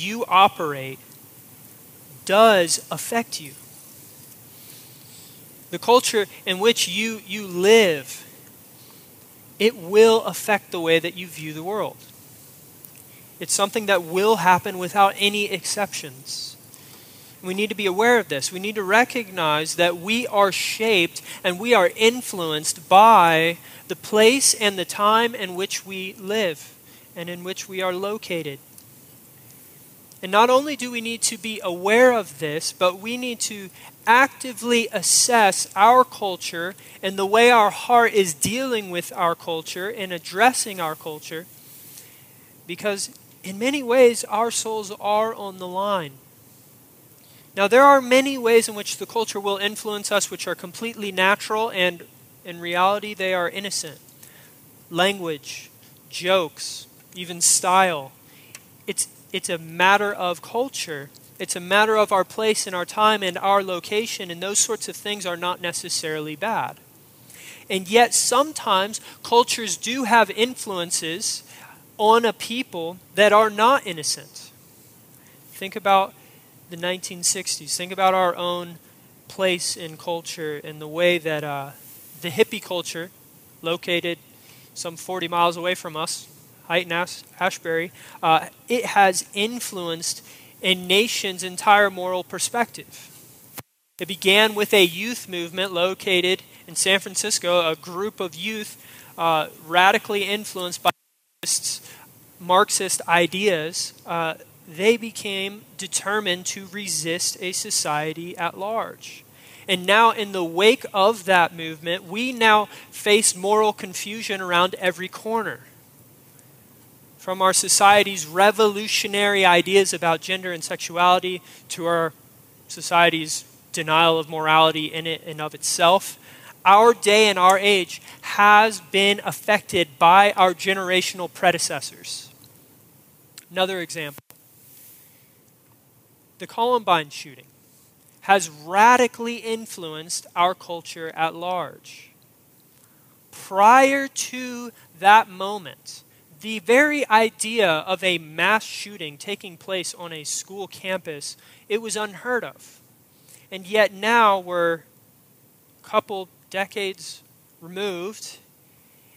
you operate does affect you. The culture in which you, you live, it will affect the way that you view the world. It's something that will happen without any exceptions. We need to be aware of this. We need to recognize that we are shaped and we are influenced by the place and the time in which we live and in which we are located. And not only do we need to be aware of this, but we need to actively assess our culture and the way our heart is dealing with our culture and addressing our culture. Because in many ways, our souls are on the line. Now, there are many ways in which the culture will influence us which are completely natural, and in reality, they are innocent. Language, jokes, even style. It's, it's a matter of culture. It's a matter of our place and our time and our location, and those sorts of things are not necessarily bad. And yet, sometimes cultures do have influences on a people that are not innocent. Think about the 1960s. Think about our own place in culture and the way that uh, the hippie culture, located some 40 miles away from us, And Ashbury, uh, it has influenced a nation's entire moral perspective. It began with a youth movement located in San Francisco, a group of youth uh, radically influenced by Marxist ideas. Uh, they became determined to resist a society at large. And now, in the wake of that movement, we now face moral confusion around every corner. From our society's revolutionary ideas about gender and sexuality to our society's denial of morality in it and of itself, our day and our age has been affected by our generational predecessors. Another example the Columbine shooting has radically influenced our culture at large. Prior to that moment, the very idea of a mass shooting taking place on a school campus, it was unheard of. And yet now we're a couple decades removed,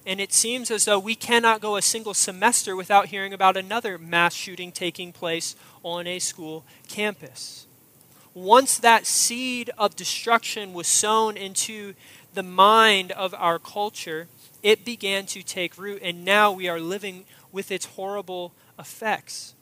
and it seems as though we cannot go a single semester without hearing about another mass shooting taking place on a school campus. Once that seed of destruction was sown into the mind of our culture, it began to take root, and now we are living with its horrible effects.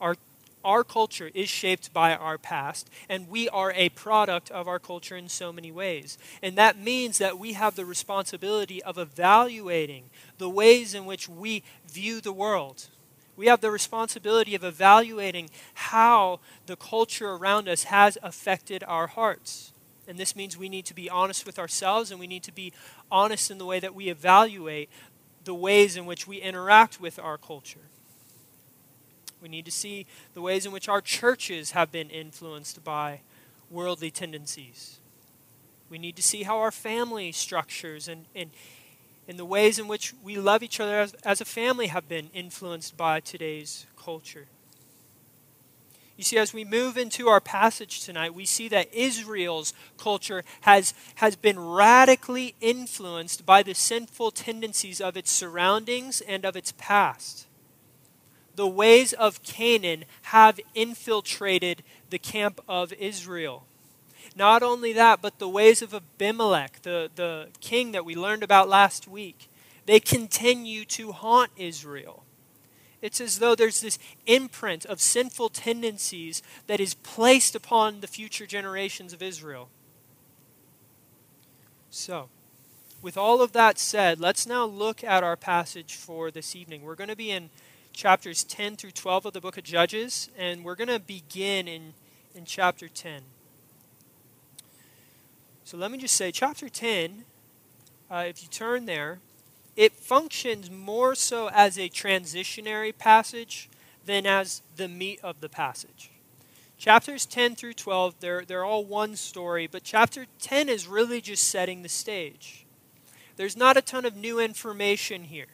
Our our culture is shaped by our past, and we are a product of our culture in so many ways. And that means that we have the responsibility of evaluating the ways in which we view the world. We have the responsibility of evaluating how the culture around us has affected our hearts. And this means we need to be honest with ourselves and we need to be honest in the way that we evaluate the ways in which we interact with our culture. We need to see the ways in which our churches have been influenced by worldly tendencies. We need to see how our family structures and, and, and the ways in which we love each other as, as a family have been influenced by today's culture. You see, as we move into our passage tonight, we see that Israel's culture has, has been radically influenced by the sinful tendencies of its surroundings and of its past the ways of Canaan have infiltrated the camp of Israel. Not only that, but the ways of Abimelech, the, the king that we learned about last week, they continue to haunt Israel. It's as though there's this imprint of sinful tendencies that is placed upon the future generations of Israel. So, with all of that said, let's now look at our passage for this evening. We're going to be in chapters 10 through 12 of the book of Judges, and we're going to begin in, in chapter 10. So let me just say, chapter 10, uh, if you turn there, it functions more so as a transitionary passage than as the meat of the passage. Chapters 10 through 12, they're, they're all one story, but chapter 10 is really just setting the stage. There's not a ton of new information here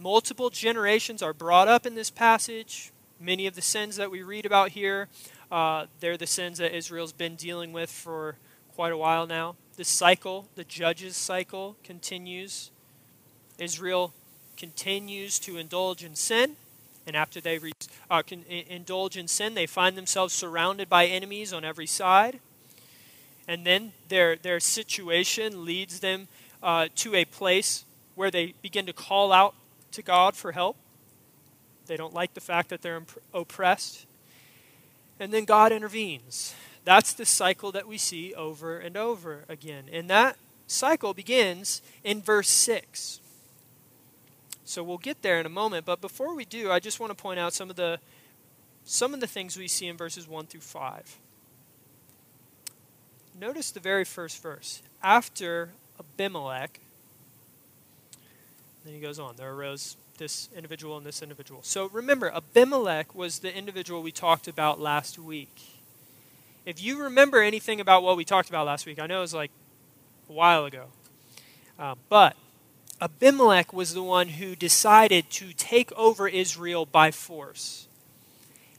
Multiple generations are brought up in this passage. Many of the sins that we read about here, uh, they're the sins that Israel's been dealing with for quite a while now. The cycle, the judges cycle, continues. Israel continues to indulge in sin, and after they re- uh, can indulge in sin, they find themselves surrounded by enemies on every side. And then their, their situation leads them uh, to a place where they begin to call out to God for help. They don't like the fact that they're imp- oppressed. And then God intervenes. That's the cycle that we see over and over again. And that cycle begins in verse 6. So we'll get there in a moment, but before we do, I just want to point out some of the some of the things we see in verses 1 through 5. Notice the very first verse. After Abimelech, then he goes on, there arose this individual and this individual. So remember, Abimelech was the individual we talked about last week. If you remember anything about what we talked about last week, I know it was like a while ago, uh, but Abimelech was the one who decided to take over Israel by force.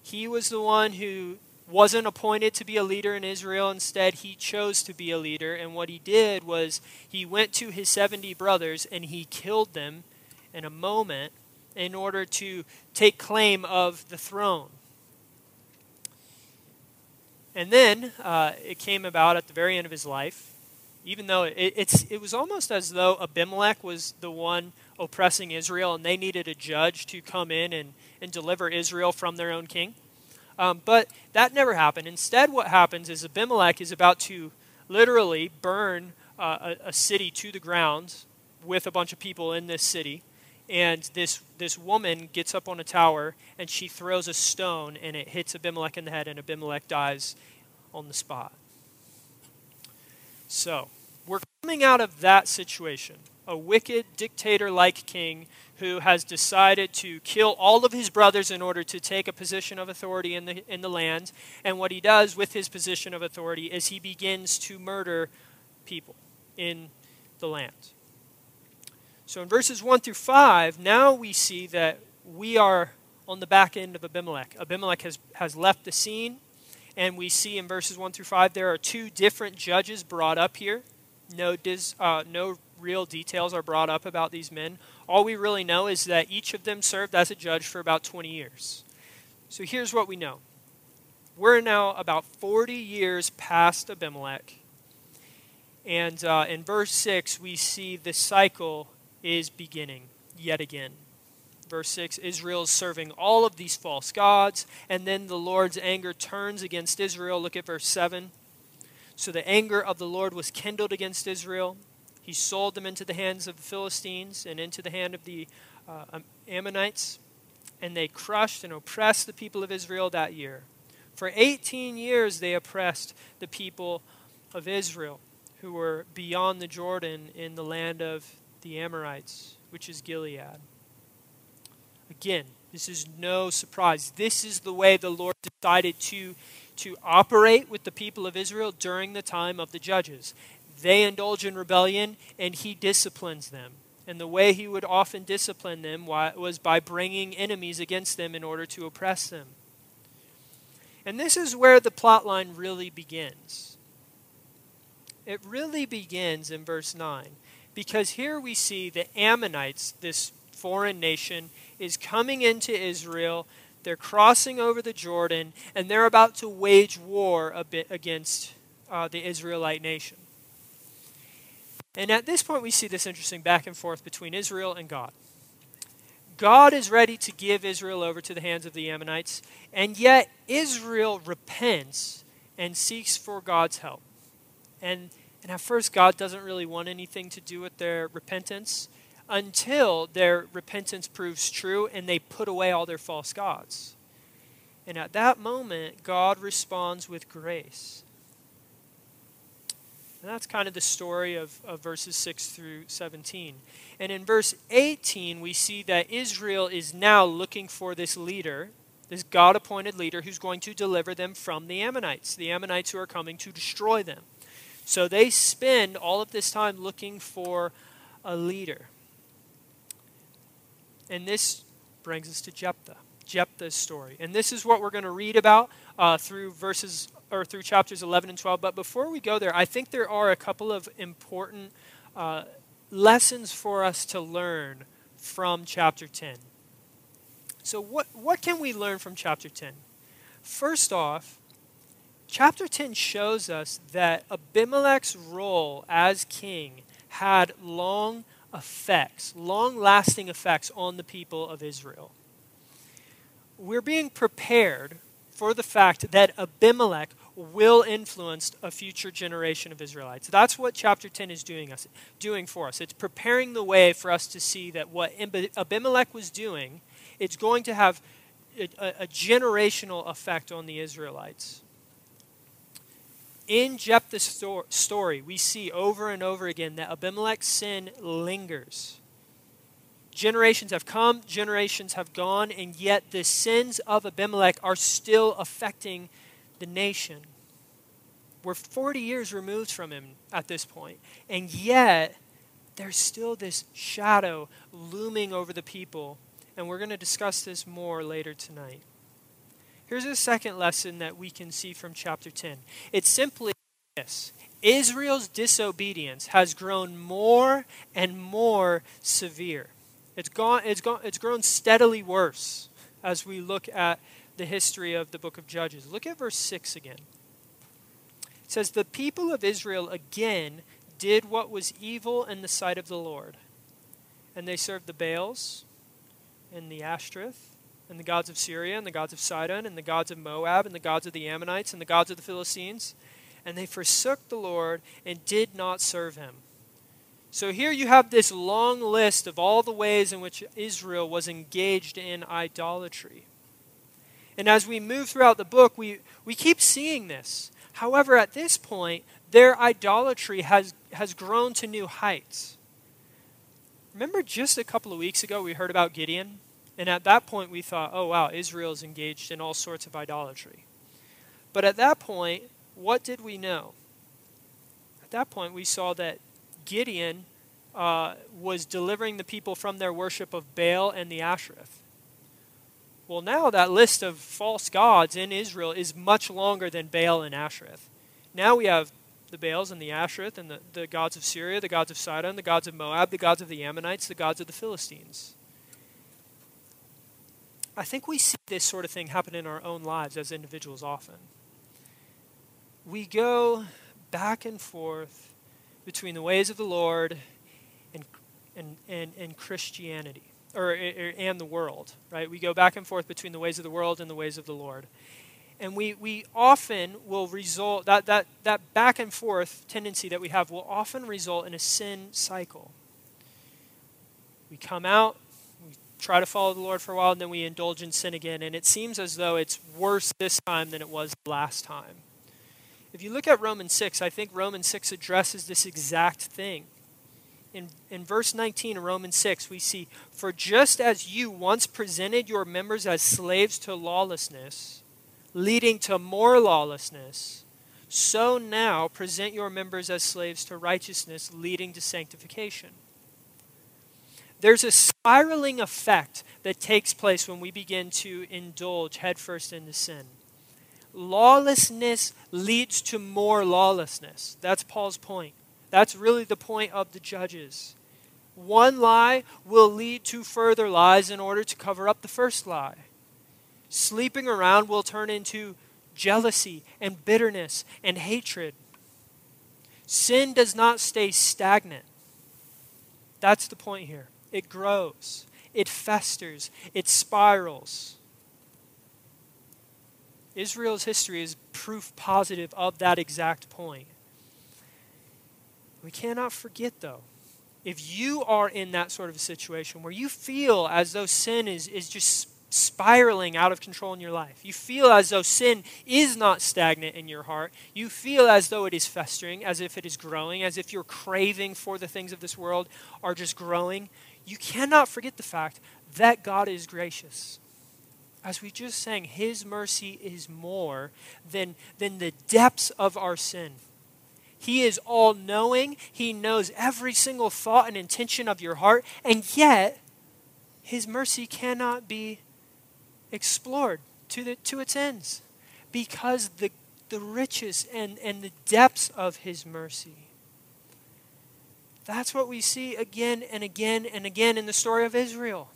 He was the one who wasn't appointed to be a leader in Israel. Instead, he chose to be a leader. And what he did was he went to his 70 brothers and he killed them in a moment in order to take claim of the throne. And then uh, it came about at the very end of his life, even though it, it's, it was almost as though Abimelech was the one oppressing Israel and they needed a judge to come in and, and deliver Israel from their own king. Um, but that never happened. Instead, what happens is Abimelech is about to literally burn uh, a, a city to the ground with a bunch of people in this city and this this woman gets up on a tower and she throws a stone and it hits Abimelech in the head and Abimelech dies on the spot. So, we're coming out of that situation. A wicked dictator like king who has decided to kill all of his brothers in order to take a position of authority in the, in the land. And what he does with his position of authority is he begins to murder people in the land. So in verses 1 through 5, now we see that we are on the back end of Abimelech. Abimelech has, has left the scene, and we see in verses 1 through 5 there are two different judges brought up here. No, dis, uh, no real details are brought up about these men. All we really know is that each of them served as a judge for about 20 years. So here's what we know we're now about 40 years past Abimelech. And uh, in verse 6, we see the cycle is beginning yet again. Verse 6 Israel is serving all of these false gods, and then the Lord's anger turns against Israel. Look at verse 7. So the anger of the Lord was kindled against Israel. He sold them into the hands of the Philistines and into the hand of the uh, Ammonites, and they crushed and oppressed the people of Israel that year. For 18 years they oppressed the people of Israel who were beyond the Jordan in the land of the Amorites, which is Gilead. Again, this is no surprise. This is the way the Lord decided to, to operate with the people of Israel during the time of the judges. They indulge in rebellion, and he disciplines them. And the way he would often discipline them was by bringing enemies against them in order to oppress them. And this is where the plot line really begins. It really begins in verse 9. Because here we see the Ammonites, this foreign nation, is coming into Israel. They're crossing over the Jordan, and they're about to wage war a bit against uh, the Israelite nation. And at this point, we see this interesting back and forth between Israel and God. God is ready to give Israel over to the hands of the Ammonites, and yet Israel repents and seeks for God's help. And and at first, God doesn't really want anything to do with their repentance until their repentance proves true and they put away all their false gods. And at that moment, God responds with grace. And that's kind of the story of, of verses 6 through 17. And in verse 18, we see that Israel is now looking for this leader, this God appointed leader, who's going to deliver them from the Ammonites, the Ammonites who are coming to destroy them. So they spend all of this time looking for a leader. And this brings us to Jephthah, Jephthah's story. And this is what we're going to read about uh, through verses or through chapters 11 and 12. But before we go there, I think there are a couple of important uh, lessons for us to learn from chapter 10. So, what, what can we learn from chapter 10? First off, chapter 10 shows us that Abimelech's role as king had long effects, long lasting effects on the people of Israel. We're being prepared for the fact that Abimelech will influence a future generation of Israelites. That's what chapter 10 is doing us doing for us. It's preparing the way for us to see that what Abimelech was doing, it's going to have a, a generational effect on the Israelites. In Jephthah's story, we see over and over again that Abimelech's sin lingers. Generations have come, generations have gone, and yet the sins of Abimelech are still affecting the nation. We're 40 years removed from him at this point, and yet there's still this shadow looming over the people, and we're going to discuss this more later tonight. Here's a second lesson that we can see from chapter 10 it's simply this Israel's disobedience has grown more and more severe. It's, gone, it's, gone, it's grown steadily worse as we look at the history of the book of Judges. Look at verse 6 again. It says, The people of Israel again did what was evil in the sight of the Lord. And they served the Baals and the Ashtoreth and the gods of Syria and the gods of Sidon and the gods of Moab and the gods of the Ammonites and the gods of the Philistines. And they forsook the Lord and did not serve him. So here you have this long list of all the ways in which Israel was engaged in idolatry. And as we move throughout the book, we, we keep seeing this. However, at this point, their idolatry has, has grown to new heights. Remember just a couple of weeks ago we heard about Gideon? And at that point we thought, oh wow, Israel is engaged in all sorts of idolatry. But at that point, what did we know? At that point, we saw that Gideon uh, was delivering the people from their worship of Baal and the Ashereth. Well, now that list of false gods in Israel is much longer than Baal and Ashereth. Now we have the Baals and the Ashereth and the, the gods of Syria, the gods of Sidon, the gods of Moab, the gods of the Ammonites, the gods of the Philistines. I think we see this sort of thing happen in our own lives as individuals often. We go back and forth between the ways of the Lord and, and, and, and Christianity, or, or, and the world, right? We go back and forth between the ways of the world and the ways of the Lord. And we, we often will result, that, that, that back and forth tendency that we have will often result in a sin cycle. We come out, try to follow the Lord for a while, and then we indulge in sin again. And it seems as though it's worse this time than it was last time. If you look at Romans 6, I think Romans 6 addresses this exact thing. In, in verse 19 of Romans 6, we see, For just as you once presented your members as slaves to lawlessness, leading to more lawlessness, so now present your members as slaves to righteousness, leading to sanctification. There's a spiraling effect that takes place when we begin to indulge headfirst into sin lawlessness leads to more lawlessness. That's Paul's point. That's really the point of the judges. One lie will lead to further lies in order to cover up the first lie. Sleeping around will turn into jealousy and bitterness and hatred. Sin does not stay stagnant. That's the point here. It grows, it festers, it spirals. Israel's history is proof positive of that exact point. We cannot forget, though, if you are in that sort of a situation where you feel as though sin is, is just spiraling out of control in your life, you feel as though sin is not stagnant in your heart, you feel as though it is festering, as if it is growing, as if your craving for the things of this world are just growing, you cannot forget the fact that God is gracious as we just sang, His mercy is more than, than the depths of our sin. He is all knowing, He knows every single thought and intention of your heart, and yet his mercy cannot be explored to, the, to its ends because the, the riches and, and the depths of his mercy. That's what we see again and again and again in the story of Israel.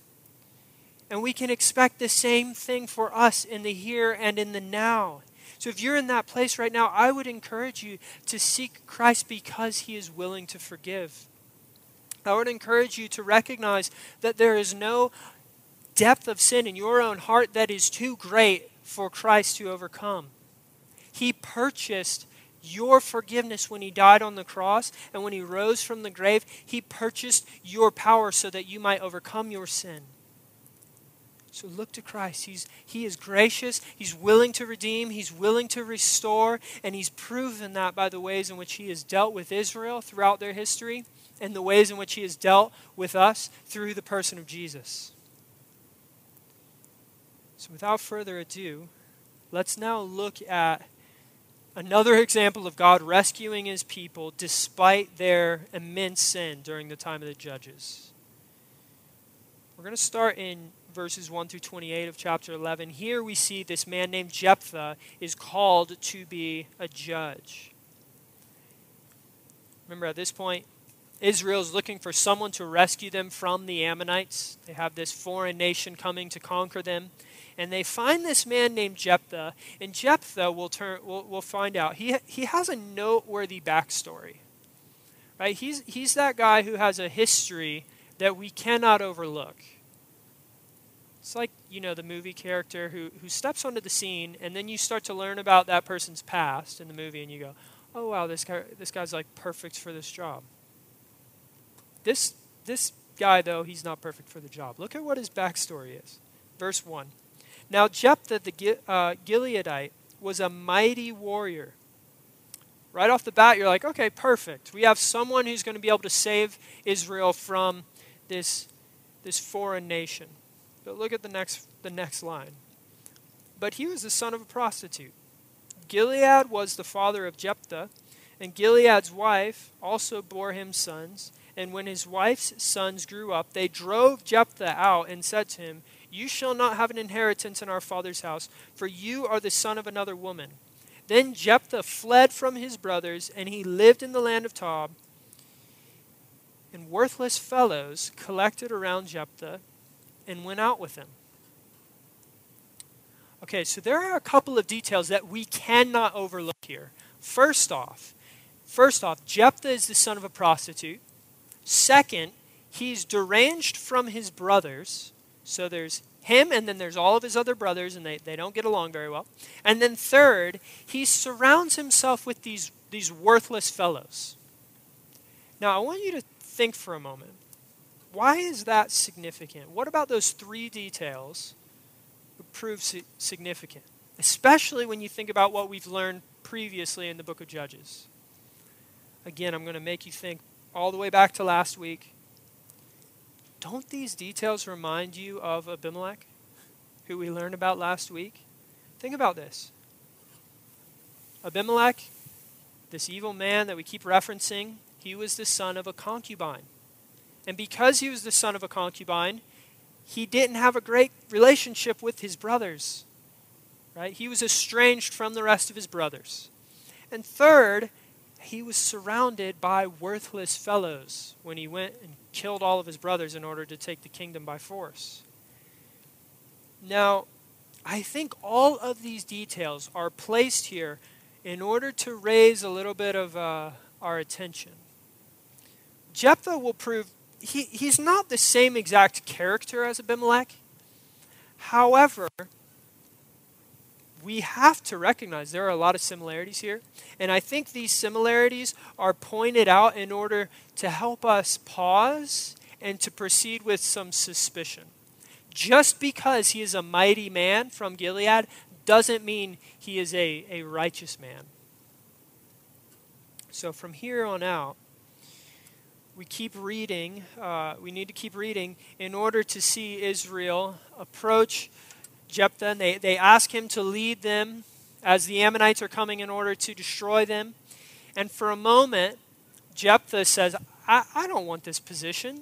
And we can expect the same thing for us in the here and in the now. So if you're in that place right now, I would encourage you to seek Christ because he is willing to forgive. I would encourage you to recognize that there is no depth of sin in your own heart that is too great for Christ to overcome. He purchased your forgiveness when he died on the cross and when he rose from the grave. He purchased your power so that you might overcome your sin. So look to Christ. He's, he is gracious. He's willing to redeem. He's willing to restore. And he's proven that by the ways in which he has dealt with Israel throughout their history and the ways in which he has dealt with us through the person of Jesus. So without further ado, let's now look at another example of God rescuing his people despite their immense sin during the time of the judges. We're going to start in verses 1 through 28 of chapter 11. Here we see this man named Jephthah is called to be a judge. Remember, at this point, Israel is looking for someone to rescue them from the Ammonites. They have this foreign nation coming to conquer them. And they find this man named Jephthah. And Jephthah, we'll, turn, we'll, we'll find out, he, he has a noteworthy backstory. Right? He's, he's that guy who has a history that we cannot overlook. It's like, you know, the movie character who, who steps onto the scene, and then you start to learn about that person's past in the movie, and you go, oh, wow, this, guy, this guy's like perfect for this job. This, this guy, though, he's not perfect for the job. Look at what his backstory is. Verse 1. Now, Jephthah the uh, Gileadite was a mighty warrior. Right off the bat, you're like, okay, perfect. We have someone who's going to be able to save Israel from this, this foreign nation. But look at the next, the next line. But he was the son of a prostitute. Gilead was the father of Jephthah, and Gilead's wife also bore him sons. And when his wife's sons grew up, they drove Jephthah out and said to him, You shall not have an inheritance in our father's house, for you are the son of another woman. Then Jephthah fled from his brothers, and he lived in the land of Tob. And worthless fellows collected around Jephthah and went out with him. Okay, so there are a couple of details that we cannot overlook here. First off, first off, Jephthah is the son of a prostitute. Second, he's deranged from his brothers. So there's him, and then there's all of his other brothers, and they, they don't get along very well. And then third, he surrounds himself with these, these worthless fellows. Now, I want you to think for a moment. Why is that significant? What about those three details prove significant? Especially when you think about what we've learned previously in the book of Judges. Again, I'm going to make you think all the way back to last week. Don't these details remind you of Abimelech, who we learned about last week? Think about this. Abimelech, this evil man that we keep referencing, he was the son of a concubine. And because he was the son of a concubine, he didn't have a great relationship with his brothers. Right? He was estranged from the rest of his brothers. And third, he was surrounded by worthless fellows when he went and killed all of his brothers in order to take the kingdom by force. Now, I think all of these details are placed here in order to raise a little bit of uh, our attention. Jephthah will prove he, he's not the same exact character as Abimelech. However, we have to recognize there are a lot of similarities here. And I think these similarities are pointed out in order to help us pause and to proceed with some suspicion. Just because he is a mighty man from Gilead doesn't mean he is a, a righteous man. So from here on out, we keep reading, uh, we need to keep reading in order to see Israel approach Jephthah. And they, they ask him to lead them as the Ammonites are coming in order to destroy them. And for a moment, Jephthah says, I, I don't want this position.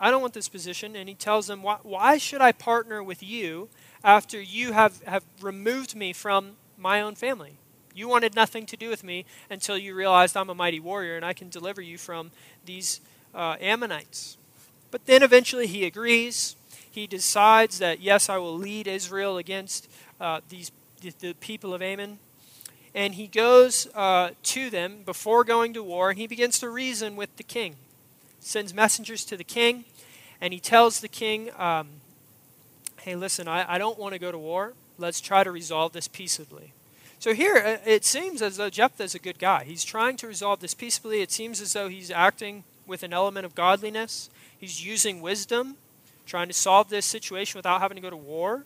I don't want this position. And he tells them, why, why should I partner with you after you have, have removed me from my own family? You wanted nothing to do with me until you realized I'm a mighty warrior and I can deliver you from these uh, Ammonites. But then eventually he agrees. He decides that, yes, I will lead Israel against uh, these, the, the, people of Ammon. And he goes uh, to them before going to war and he begins to reason with the king. Sends messengers to the king and he tells the king, um, hey, listen, I, I don't want to go to war. Let's try to resolve this peaceably. So here, uh, it seems as though Jephthah is a good guy. He's trying to resolve this peaceably. It seems as though he's acting with an element of godliness. He's using wisdom, trying to solve this situation without having to go to war.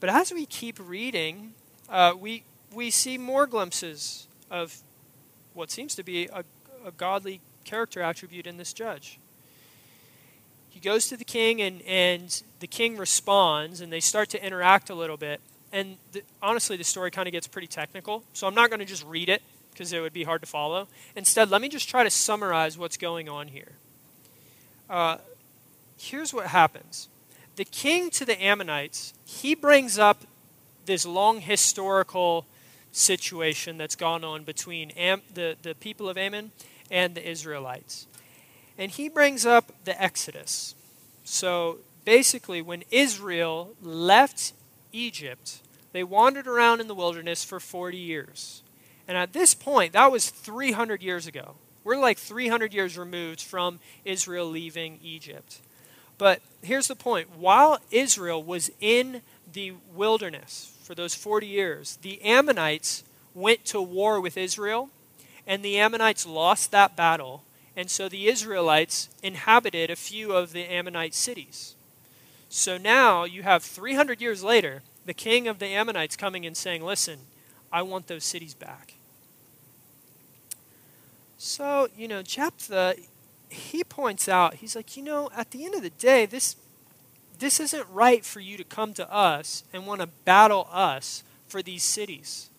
But as we keep reading, uh, we, we see more glimpses of what seems to be a, a godly character attribute in this judge. He goes to the king, and, and the king responds, and they start to interact a little bit and the, honestly, the story kind of gets pretty technical, so I'm not going to just read it because it would be hard to follow. Instead, let me just try to summarize what's going on here. Uh, here's what happens the king to the Ammonites, he brings up this long historical situation that's gone on between Am- the, the people of Ammon and the Israelites. And he brings up the Exodus. So basically, when Israel left Egypt, they wandered around in the wilderness for 40 years. And at this point, that was 300 years ago. We're like 300 years removed from Israel leaving Egypt. But here's the point while Israel was in the wilderness for those 40 years, the Ammonites went to war with Israel, and the Ammonites lost that battle. And so the Israelites inhabited a few of the Ammonite cities. So now you have 300 years later, the king of the Ammonites coming and saying, Listen, I want those cities back. So, you know, Jephthah, he points out, he's like, you know, at the end of the day, this, this isn't right for you to come to us and want to battle us for these cities.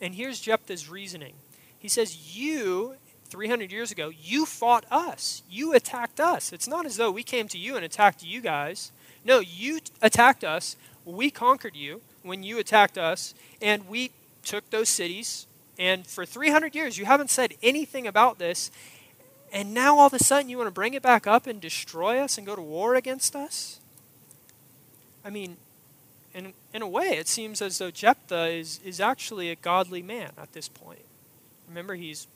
And here's Jephthah's reasoning. He says, You, 300 years ago, you fought us. You attacked us. It's not as though we came to you and attacked you guys. No, you attacked us. We conquered you when you attacked us, and we took those cities. And for 300 years, you haven't said anything about this. And now all of a sudden, you want to bring it back up and destroy us and go to war against us? I mean, in, in a way, it seems as though Jephthah is, is actually a godly man at this point. Remember, he's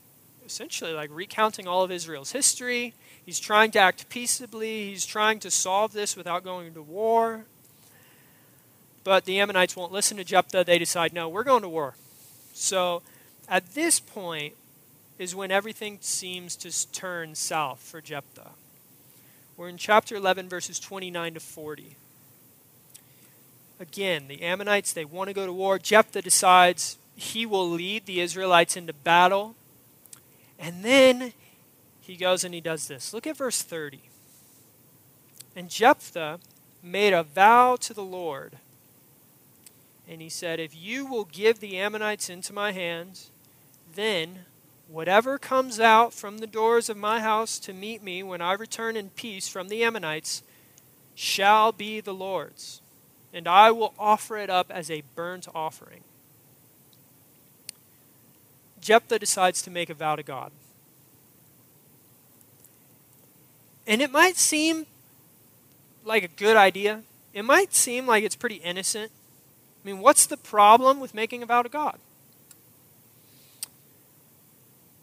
essentially like recounting all of Israel's history. He's trying to act peaceably. He's trying to solve this without going to war. But the Ammonites won't listen to Jephthah. They decide, no, we're going to war. So at this point is when everything seems to turn south for Jephthah. We're in chapter 11, verses 29 to 40. Again, the Ammonites, they want to go to war. Jephthah decides he will lead the Israelites into battle. And then he goes and he does this. Look at verse 30. And Jephthah made a vow to the Lord. And he said, If you will give the Ammonites into my hands, then whatever comes out from the doors of my house to meet me when I return in peace from the Ammonites shall be the Lord's, and I will offer it up as a burnt offering. Jephthah decides to make a vow to God. And it might seem like a good idea. It might seem like it's pretty innocent. I mean, what's the problem with making a vow to God?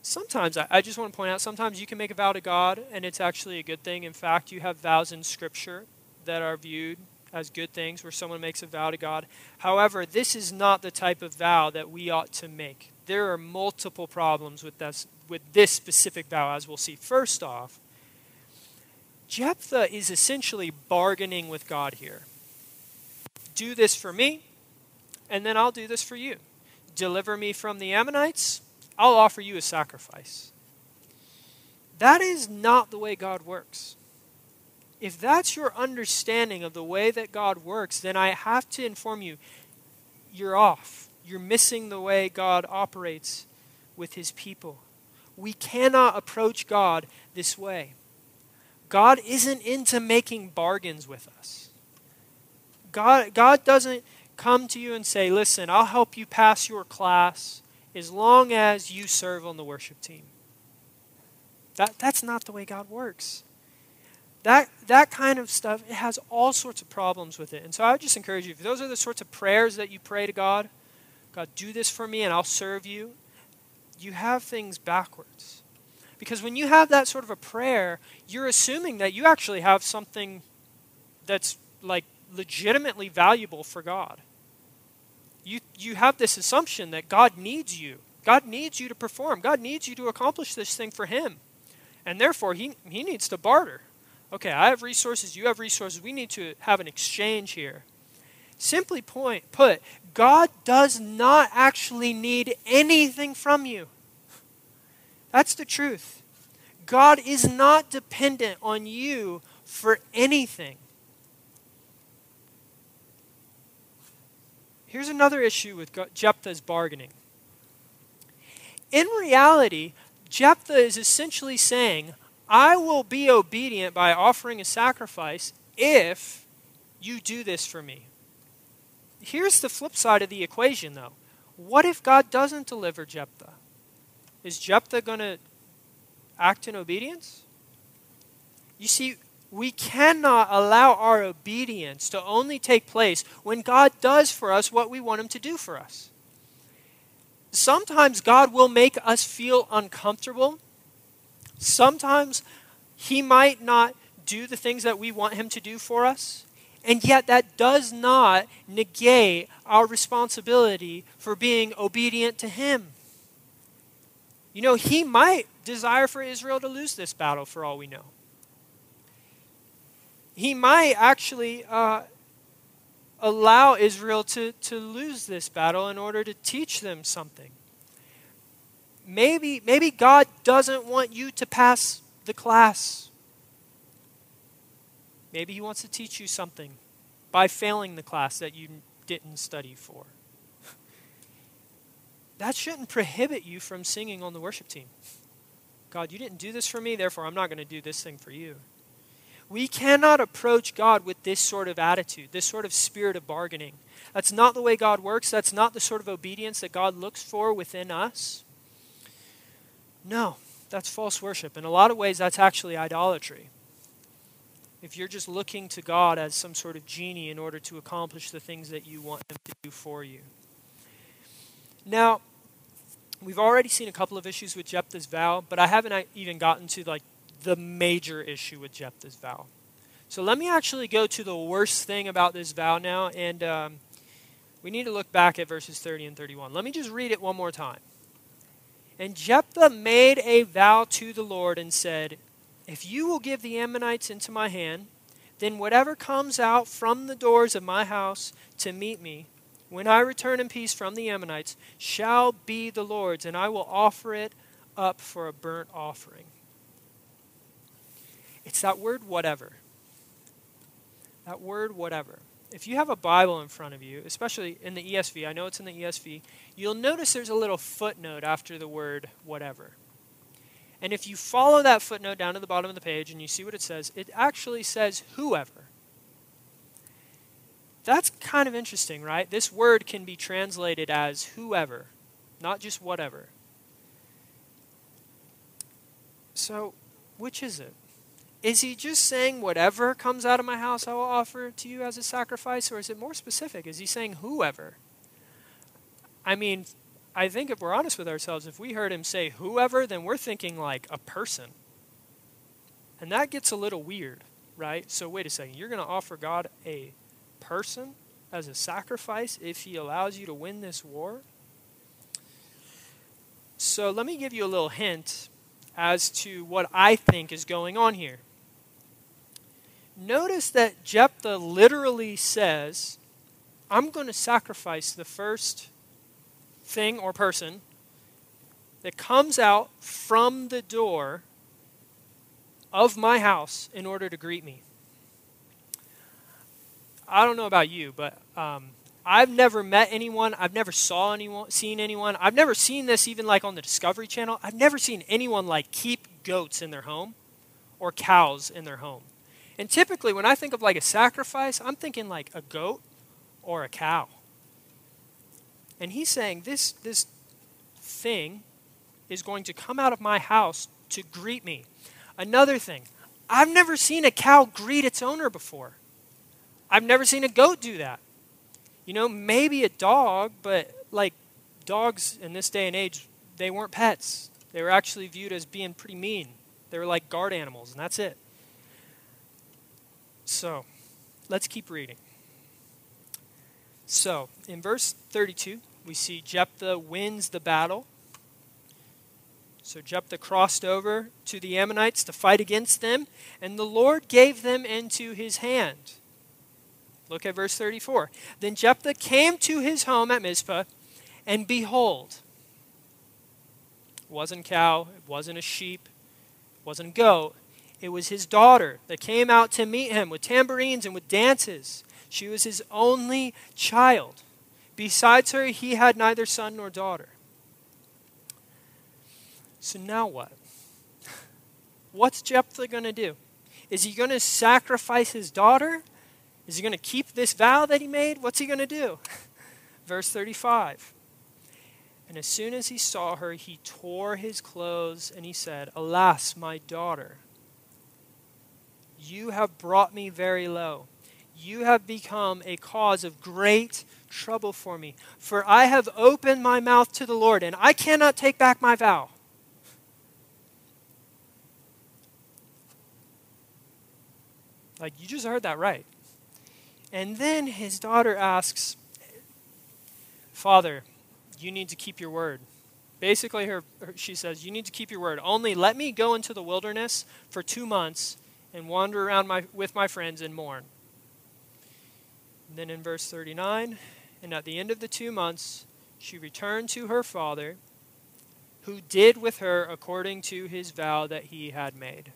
Sometimes, I just want to point out, sometimes you can make a vow to God and it's actually a good thing. In fact, you have vows in Scripture that are viewed as good things where someone makes a vow to God. However, this is not the type of vow that we ought to make. There are multiple problems with this, with this specific vow, as we'll see. First off, Jephthah is essentially bargaining with God here. Do this for me, and then I'll do this for you. Deliver me from the Ammonites, I'll offer you a sacrifice. That is not the way God works. If that's your understanding of the way that God works, then I have to inform you you're off. You're missing the way God operates with his people. We cannot approach God this way. God isn't into making bargains with us. God, God doesn't come to you and say, Listen, I'll help you pass your class as long as you serve on the worship team. That, that's not the way God works. That, that kind of stuff, it has all sorts of problems with it. And so I would just encourage you, if those are the sorts of prayers that you pray to God, God, do this for me and I'll serve you, you have things backwards. Because when you have that sort of a prayer, you're assuming that you actually have something that's like legitimately valuable for God. You, you have this assumption that God needs you. God needs you to perform. God needs you to accomplish this thing for Him. And therefore, He, he needs to barter. Okay, I have resources, you have resources. We need to have an exchange here. Simply point, put, God does not actually need anything from you. That's the truth. God is not dependent on you for anything. Here's another issue with Jephthah's bargaining. In reality, Jephthah is essentially saying, I will be obedient by offering a sacrifice if you do this for me. Here's the flip side of the equation, though. What if God doesn't deliver Jephthah? Is Jephthah going to act in obedience? You see, we cannot allow our obedience to only take place when God does for us what we want Him to do for us. Sometimes God will make us feel uncomfortable. Sometimes He might not do the things that we want Him to do for us. And yet, that does not negate our responsibility for being obedient to Him. You know, He might desire for Israel to lose this battle for all we know he might actually uh, allow Israel to, to lose this battle in order to teach them something. Maybe, maybe God doesn't want you to pass the class. Maybe He wants to teach you something by failing the class that you didn't study for. That shouldn't prohibit you from singing on the worship team. God, you didn't do this for me, therefore I'm not going to do this thing for you. We cannot approach God with this sort of attitude, this sort of spirit of bargaining. That's not the way God works. That's not the sort of obedience that God looks for within us. No, that's false worship. In a lot of ways, that's actually idolatry. If you're just looking to God as some sort of genie in order to accomplish the things that you want Him to do for you. Now, we've already seen a couple of issues with Jephthah's vow, but I haven't uh, even gotten to like the major issue with Jephthah's vow. So let me actually go to the worst thing about this vow now, and um, we need to look back at verses 30 and 31. Let me just read it one more time. And Jephthah made a vow to the Lord and said, If you will give the Ammonites into my hand, then whatever comes out from the doors of my house to meet me, when I return in peace from the Ammonites, shall be the Lord's, and I will offer it up for a burnt offering. It's that word whatever. That word whatever. If you have a Bible in front of you, especially in the ESV, I know it's in the ESV, you'll notice there's a little footnote after the word whatever. And if you follow that footnote down to the bottom of the page and you see what it says, it actually says whoever. That's kind of interesting, right? This word can be translated as whoever, not just whatever. So, which is it? Is he just saying, whatever comes out of my house, I will offer to you as a sacrifice? Or is it more specific? Is he saying, whoever? I mean, I think if we're honest with ourselves, if we heard him say whoever, then we're thinking like a person. And that gets a little weird, right? So, wait a second. You're going to offer God a person as a sacrifice if he allows you to win this war? So, let me give you a little hint as to what I think is going on here notice that Jephthah literally says, I'm going to sacrifice the first thing or person that comes out from the door of my house in order to greet me. I don't know about you, but um, I've never met anyone. I've never saw anyone, seen anyone. I've never seen this even like on the Discovery Channel. I've never seen anyone like keep goats in their home or cows in their home. And typically, when I think of like a sacrifice, I'm thinking like a goat or a cow. And he's saying this, this thing is going to come out of my house to greet me. Another thing, I've never seen a cow greet its owner before. I've never seen a goat do that. You know, maybe a dog, but like dogs in this day and age, they weren't pets. They were actually viewed as being pretty mean. They were like guard animals, and that's it. So, let's keep reading. So, in verse 32, we see Jephthah wins the battle. So Jephthah crossed over to the Ammonites to fight against them, and the Lord gave them into his hand. Look at verse 34. Then Jephthah came to his home at Mizpah, and behold, it wasn't cow, it wasn't a sheep, it wasn't a goat. It was his daughter that came out to meet him with tambourines and with dances. She was his only child. Besides her, he had neither son nor daughter. So now what? What's Jephthah going to do? Is he going to sacrifice his daughter? Is he going to keep this vow that he made? What's he going to do? Verse 35. And as soon as he saw her, he tore his clothes and he said, Alas, my daughter, you have brought me very low. You have become a cause of great trouble for me. For I have opened my mouth to the Lord, and I cannot take back my vow. Like, you just heard that right. And then his daughter asks, Father, you need to keep your word. Basically, her, she says, You need to keep your word. Only let me go into the wilderness for two months and wander around my, with my friends and mourn. And then in verse 39, and at the end of the two months, she returned to her father, who did with her according to his vow that he had made.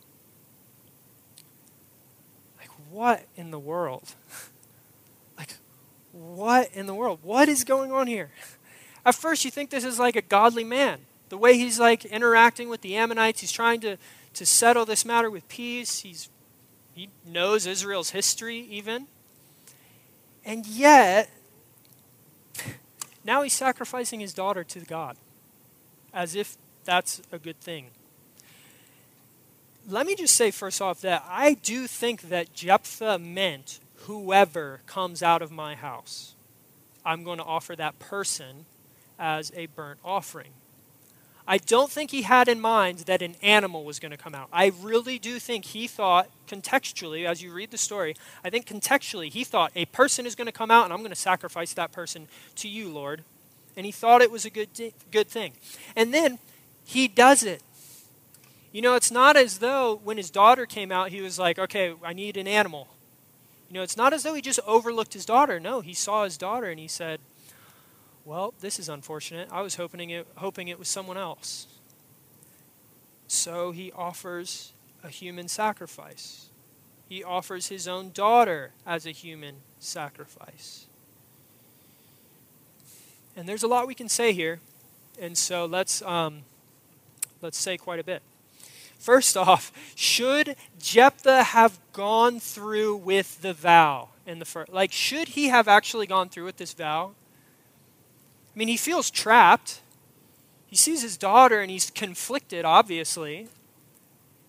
Like, what in the world? like, what in the world? What is going on here? At first, you think this is like a godly man. The way he's like interacting with the Ammonites, he's trying to, to settle this matter with peace. He's, he knows Israel's history, even. And yet, now he's sacrificing his daughter to God as if that's a good thing. Let me just say, first off, that I do think that Jephthah meant whoever comes out of my house, I'm going to offer that person as a burnt offering. I don't think he had in mind that an animal was going to come out. I really do think he thought, contextually, as you read the story, I think contextually he thought a person is going to come out and I'm going to sacrifice that person to you, Lord. And he thought it was a good, good thing. And then he does it. You know, it's not as though when his daughter came out, he was like, okay, I need an animal. You know, it's not as though he just overlooked his daughter. No, he saw his daughter and he said, well, this is unfortunate. I was hoping it, hoping it was someone else. So he offers a human sacrifice. He offers his own daughter as a human sacrifice. And there's a lot we can say here, and so let's um, let's say quite a bit. First off, should Jephthah have gone through with the vow in the first? Like, should he have actually gone through with this vow? I mean, he feels trapped. He sees his daughter and he's conflicted, obviously.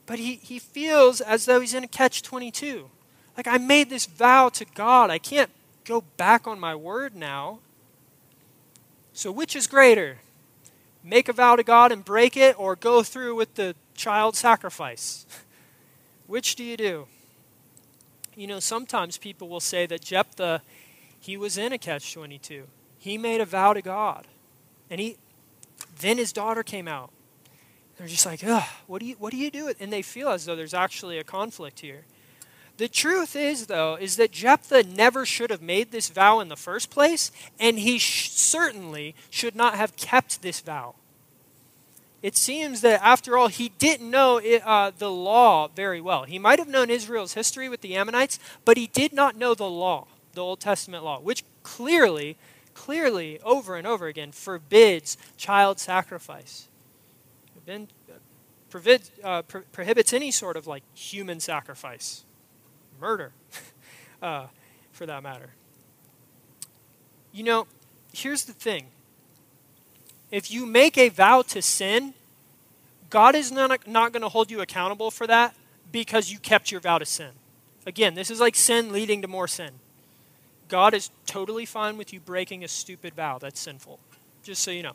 But he, he feels as though he's in a catch 22. Like, I made this vow to God. I can't go back on my word now. So, which is greater? Make a vow to God and break it, or go through with the child sacrifice? Which do you do? You know, sometimes people will say that Jephthah, he was in a catch 22. He made a vow to God. And he then his daughter came out. They're just like, Ugh, what do you what do you do? And they feel as though there's actually a conflict here. The truth is, though, is that Jephthah never should have made this vow in the first place, and he sh- certainly should not have kept this vow. It seems that, after all, he didn't know it, uh, the law very well. He might have known Israel's history with the Ammonites, but he did not know the law, the Old Testament law, which clearly clearly, over and over again, forbids child sacrifice. Prohibits, uh, pro- prohibits any sort of like human sacrifice, murder, uh, for that matter. You know, here's the thing if you make a vow to sin, God is not, not going to hold you accountable for that because you kept your vow to sin. Again, this is like sin leading to more sin. God is totally fine with you breaking a stupid vow that's sinful. Just so you know.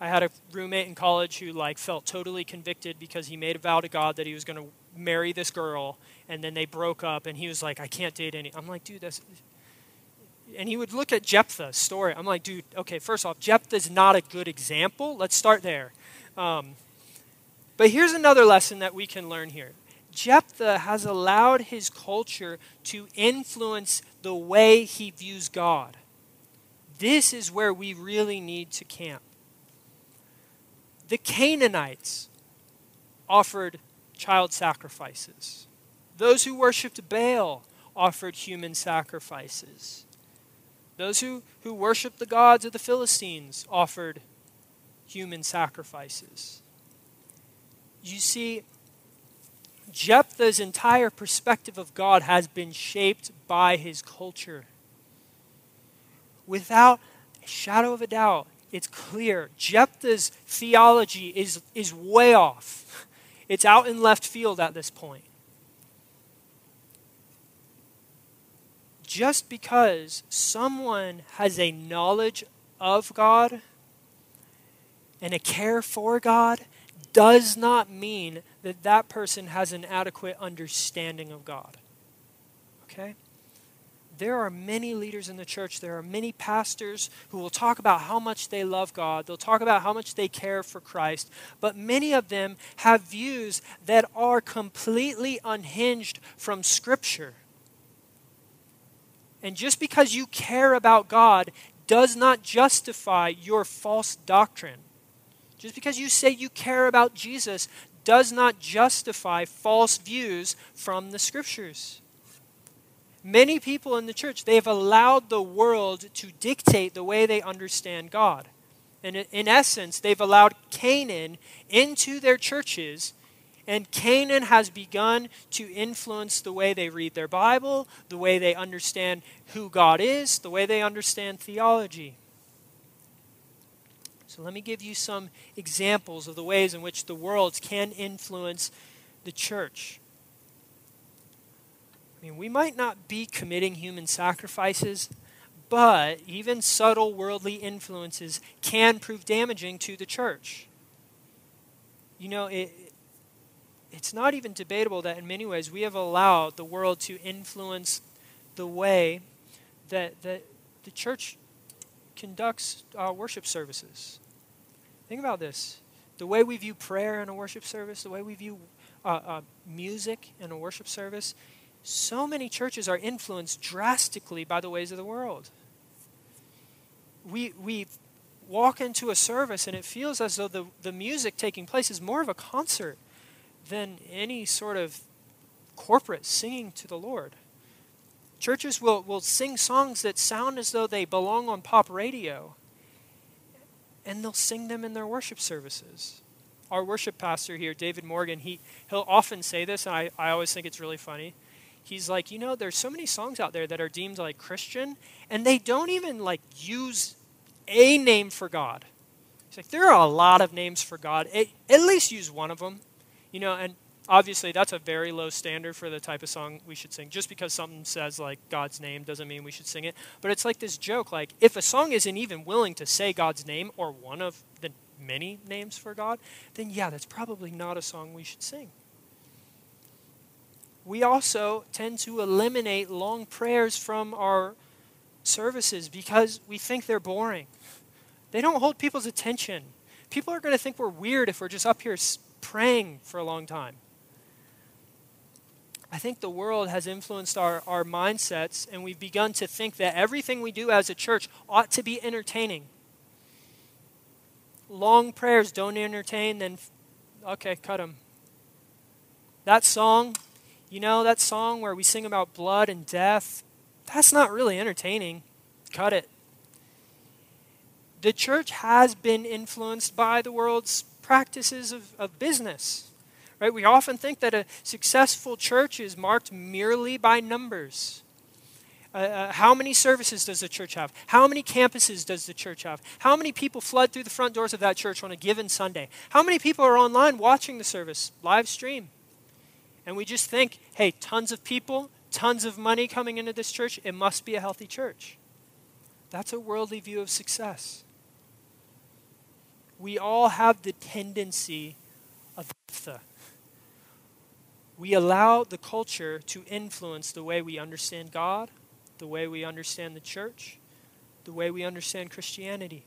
I had a roommate in college who like felt totally convicted because he made a vow to God that he was going to marry this girl and then they broke up and he was like I can't date any. I'm like, dude, that's and he would look at Jephthah's story. I'm like, dude, okay, first off, Jephthah's not a good example. Let's start there. Um, but here's another lesson that we can learn here. Jephthah has allowed his culture to influence the way he views God. This is where we really need to camp. The Canaanites offered child sacrifices. Those who worshiped Baal offered human sacrifices. Those who, who worshiped the gods of the Philistines offered human sacrifices. You see, Jephthah's entire perspective of God has been shaped by his culture. Without a shadow of a doubt, it's clear Jephthah's theology is, is way off. It's out in left field at this point. Just because someone has a knowledge of God and a care for God does not mean that that person has an adequate understanding of God. Okay? There are many leaders in the church, there are many pastors who will talk about how much they love God, they'll talk about how much they care for Christ, but many of them have views that are completely unhinged from Scripture. And just because you care about God does not justify your false doctrine. Just because you say you care about Jesus does not justify false views from the scriptures. Many people in the church, they have allowed the world to dictate the way they understand God. And in essence, they've allowed Canaan into their churches, and Canaan has begun to influence the way they read their Bible, the way they understand who God is, the way they understand theology. So let me give you some examples of the ways in which the world can influence the church. I mean, we might not be committing human sacrifices, but even subtle worldly influences can prove damaging to the church. You know, it, it's not even debatable that in many ways we have allowed the world to influence the way that, that the church conducts uh, worship services. Think about this. The way we view prayer in a worship service, the way we view uh, uh, music in a worship service, so many churches are influenced drastically by the ways of the world. We, we walk into a service and it feels as though the, the music taking place is more of a concert than any sort of corporate singing to the Lord. Churches will, will sing songs that sound as though they belong on pop radio and they'll sing them in their worship services. Our worship pastor here, David Morgan, he, he'll often say this, and I, I always think it's really funny. He's like, you know, there's so many songs out there that are deemed like Christian, and they don't even like use a name for God. He's like, there are a lot of names for God. At least use one of them. You know, and obviously that's a very low standard for the type of song we should sing. Just because something says like god's name doesn't mean we should sing it. But it's like this joke like if a song isn't even willing to say god's name or one of the many names for god then yeah that's probably not a song we should sing. We also tend to eliminate long prayers from our services because we think they're boring. They don't hold people's attention. People are going to think we're weird if we're just up here praying for a long time I think the world has influenced our, our mindsets, and we've begun to think that everything we do as a church ought to be entertaining. Long prayers don't entertain, then, okay, cut them. That song, you know, that song where we sing about blood and death, that's not really entertaining. Cut it. The church has been influenced by the world's practices of, of business Right? We often think that a successful church is marked merely by numbers. Uh, uh, how many services does the church have? How many campuses does the church have? How many people flood through the front doors of that church on a given Sunday? How many people are online watching the service, live stream? And we just think, hey, tons of people, tons of money coming into this church, it must be a healthy church. That's a worldly view of success. We all have the tendency of the we allow the culture to influence the way we understand God, the way we understand the church, the way we understand Christianity.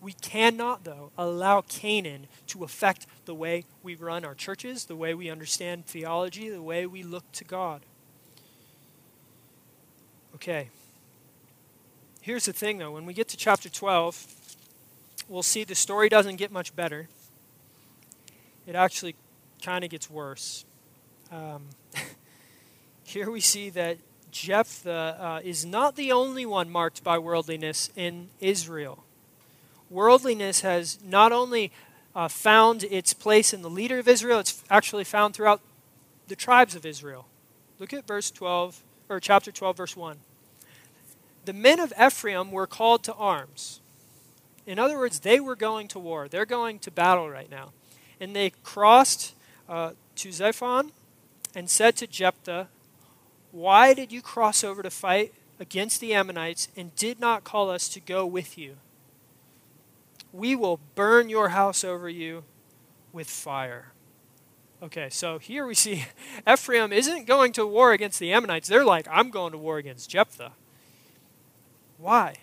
We cannot, though, allow Canaan to affect the way we run our churches, the way we understand theology, the way we look to God. Okay. Here's the thing, though. When we get to chapter 12, we'll see the story doesn't get much better. It actually kind of gets worse. Um, here we see that Jephthah uh, is not the only one marked by worldliness in Israel. Worldliness has not only uh, found its place in the leader of Israel, it's actually found throughout the tribes of Israel. Look at verse 12, or chapter 12, verse 1. The men of Ephraim were called to arms. In other words, they were going to war. They're going to battle right now. And they crossed uh, to Zaphon and said to Jephthah, Why did you cross over to fight against the Ammonites and did not call us to go with you? We will burn your house over you with fire. Okay, so here we see Ephraim isn't going to war against the Ammonites. They're like, I'm going to war against Jephthah. Why?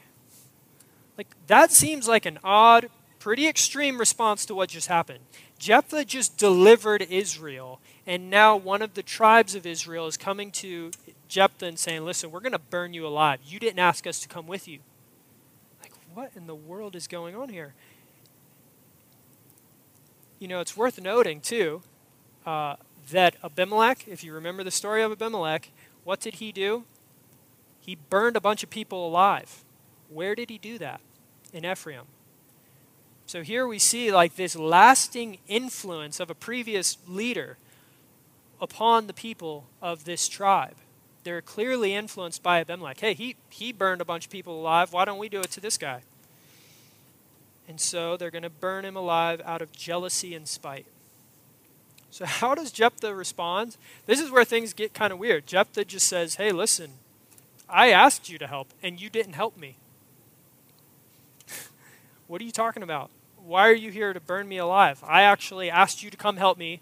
Like, that seems like an odd, pretty extreme response to what just happened. Jephthah just delivered Israel, and now one of the tribes of Israel is coming to Jephthah and saying, Listen, we're going to burn you alive. You didn't ask us to come with you. Like, what in the world is going on here? You know, it's worth noting, too, uh, that Abimelech, if you remember the story of Abimelech, what did he do? He burned a bunch of people alive. Where did he do that? In Ephraim. So here we see like this lasting influence of a previous leader upon the people of this tribe. They're clearly influenced by Abimelech. Hey, he, he burned a bunch of people alive. Why don't we do it to this guy? And so they're going to burn him alive out of jealousy and spite. So, how does Jephthah respond? This is where things get kind of weird. Jephthah just says, Hey, listen, I asked you to help, and you didn't help me. What are you talking about? Why are you here to burn me alive? I actually asked you to come help me,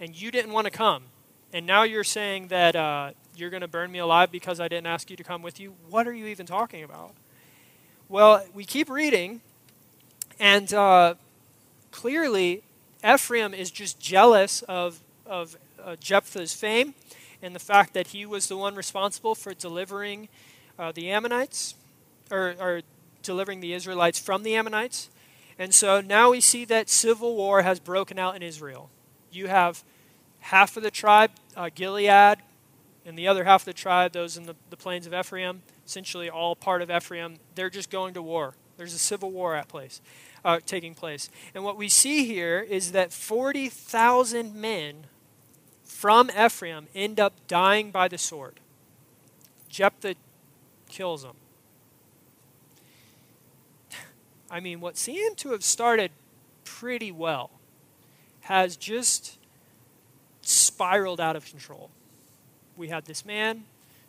and you didn't want to come. And now you're saying that uh, you're going to burn me alive because I didn't ask you to come with you? What are you even talking about? Well, we keep reading, and uh, clearly, Ephraim is just jealous of, of uh, Jephthah's fame and the fact that he was the one responsible for delivering uh, the Ammonites, or, or delivering the Israelites from the Ammonites. And so now we see that civil war has broken out in Israel. You have half of the tribe, uh, Gilead, and the other half of the tribe, those in the, the plains of Ephraim, essentially all part of Ephraim, they're just going to war. There's a civil war at place, uh, taking place. And what we see here is that 40,000 men from Ephraim end up dying by the sword. Jephthah kills them. I mean, what seemed to have started pretty well has just spiraled out of control. We had this man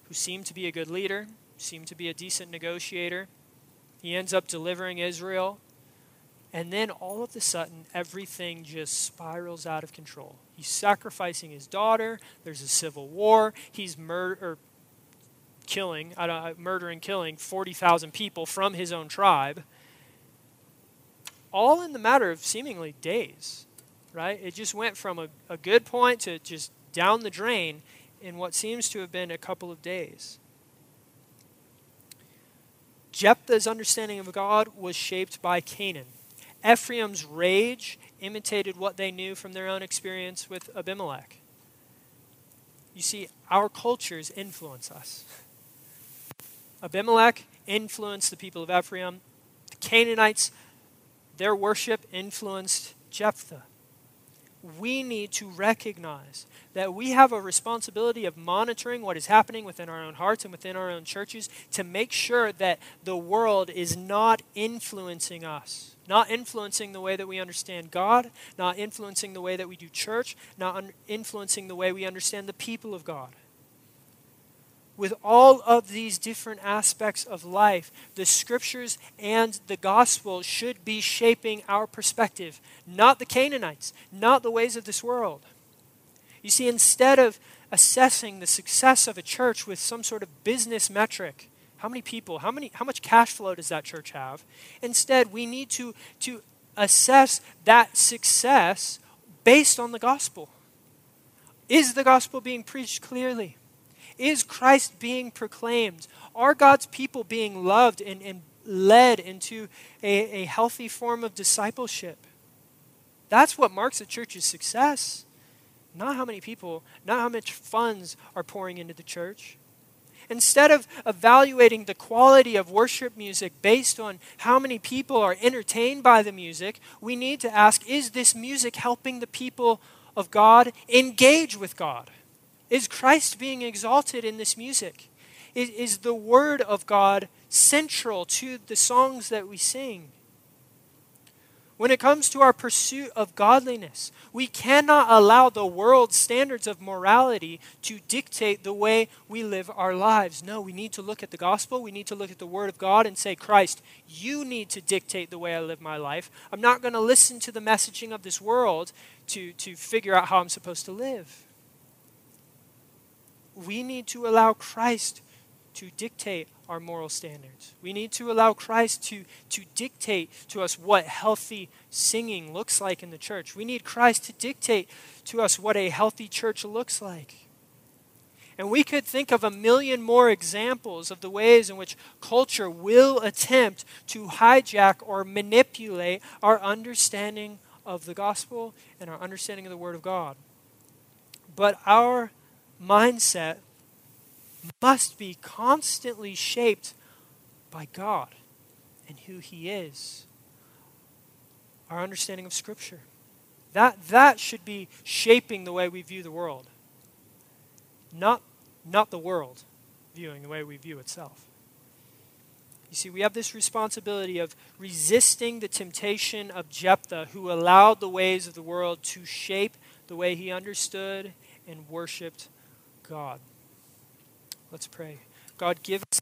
who seemed to be a good leader, seemed to be a decent negotiator. He ends up delivering Israel. And then all of a sudden, everything just spirals out of control. He's sacrificing his daughter. There's a civil war. He's murder, killing, murdering, killing 40,000 people from his own tribe all in the matter of seemingly days, right? It just went from a, a good point to just down the drain in what seems to have been a couple of days. Jephthah's understanding of God was shaped by Canaan. Ephraim's rage imitated what they knew from their own experience with Abimelech. You see, our cultures influence us. Abimelech influenced the people of Ephraim. The Canaanites their worship influenced Jephthah. we need to recognize that we have a responsibility of monitoring what is happening within our own hearts and within our own churches to make sure that the world is not influencing us, not influencing the way that we understand God, not influencing the way that we do church, not un- influencing the way we understand the people of God with all of these different aspects of life, the scriptures and the gospel should be shaping our perspective, not the Canaanites, not the ways of this world. You see, instead of assessing the success of a church with some sort of business metric, how many people, how, many, how much cash flow does that church have? Instead, we need to, to assess that success based on the gospel. Is the gospel being preached clearly? Is Christ being proclaimed? Are God's people being loved and, and led into a, a healthy form of discipleship? That's what marks a church's success. Not how many people, not how much funds are pouring into the church. Instead of evaluating the quality of worship music based on how many people are entertained by the music, we need to ask is this music helping the people of God engage with God? Is Christ being exalted in this music? Is, is the Word of God central to the songs that we sing? When it comes to our pursuit of godliness, we cannot allow the world's standards of morality to dictate the way we live our lives. No, we need to look at the gospel. We need to look at the Word of God and say, Christ, you need to dictate the way I live my life. I'm not going to listen to the messaging of this world to, to figure out how I'm supposed to live we need to allow Christ to dictate our moral standards. We need to allow Christ to, to dictate to us what healthy singing looks like in the church. We need Christ to dictate to us what a healthy church looks like. And we could think of a million more examples of the ways in which culture will attempt to hijack or manipulate our understanding of the gospel and our understanding of the Word of God. But our mindset must be constantly shaped by God and who He is. Our understanding of Scripture. That, that should be shaping the way we view the world. Not, not the world viewing the way we view itself. You see, we have this responsibility of resisting the temptation of Jephthah, who allowed the ways of the world to shape the way he understood and worshiped God. Let's pray. God, give us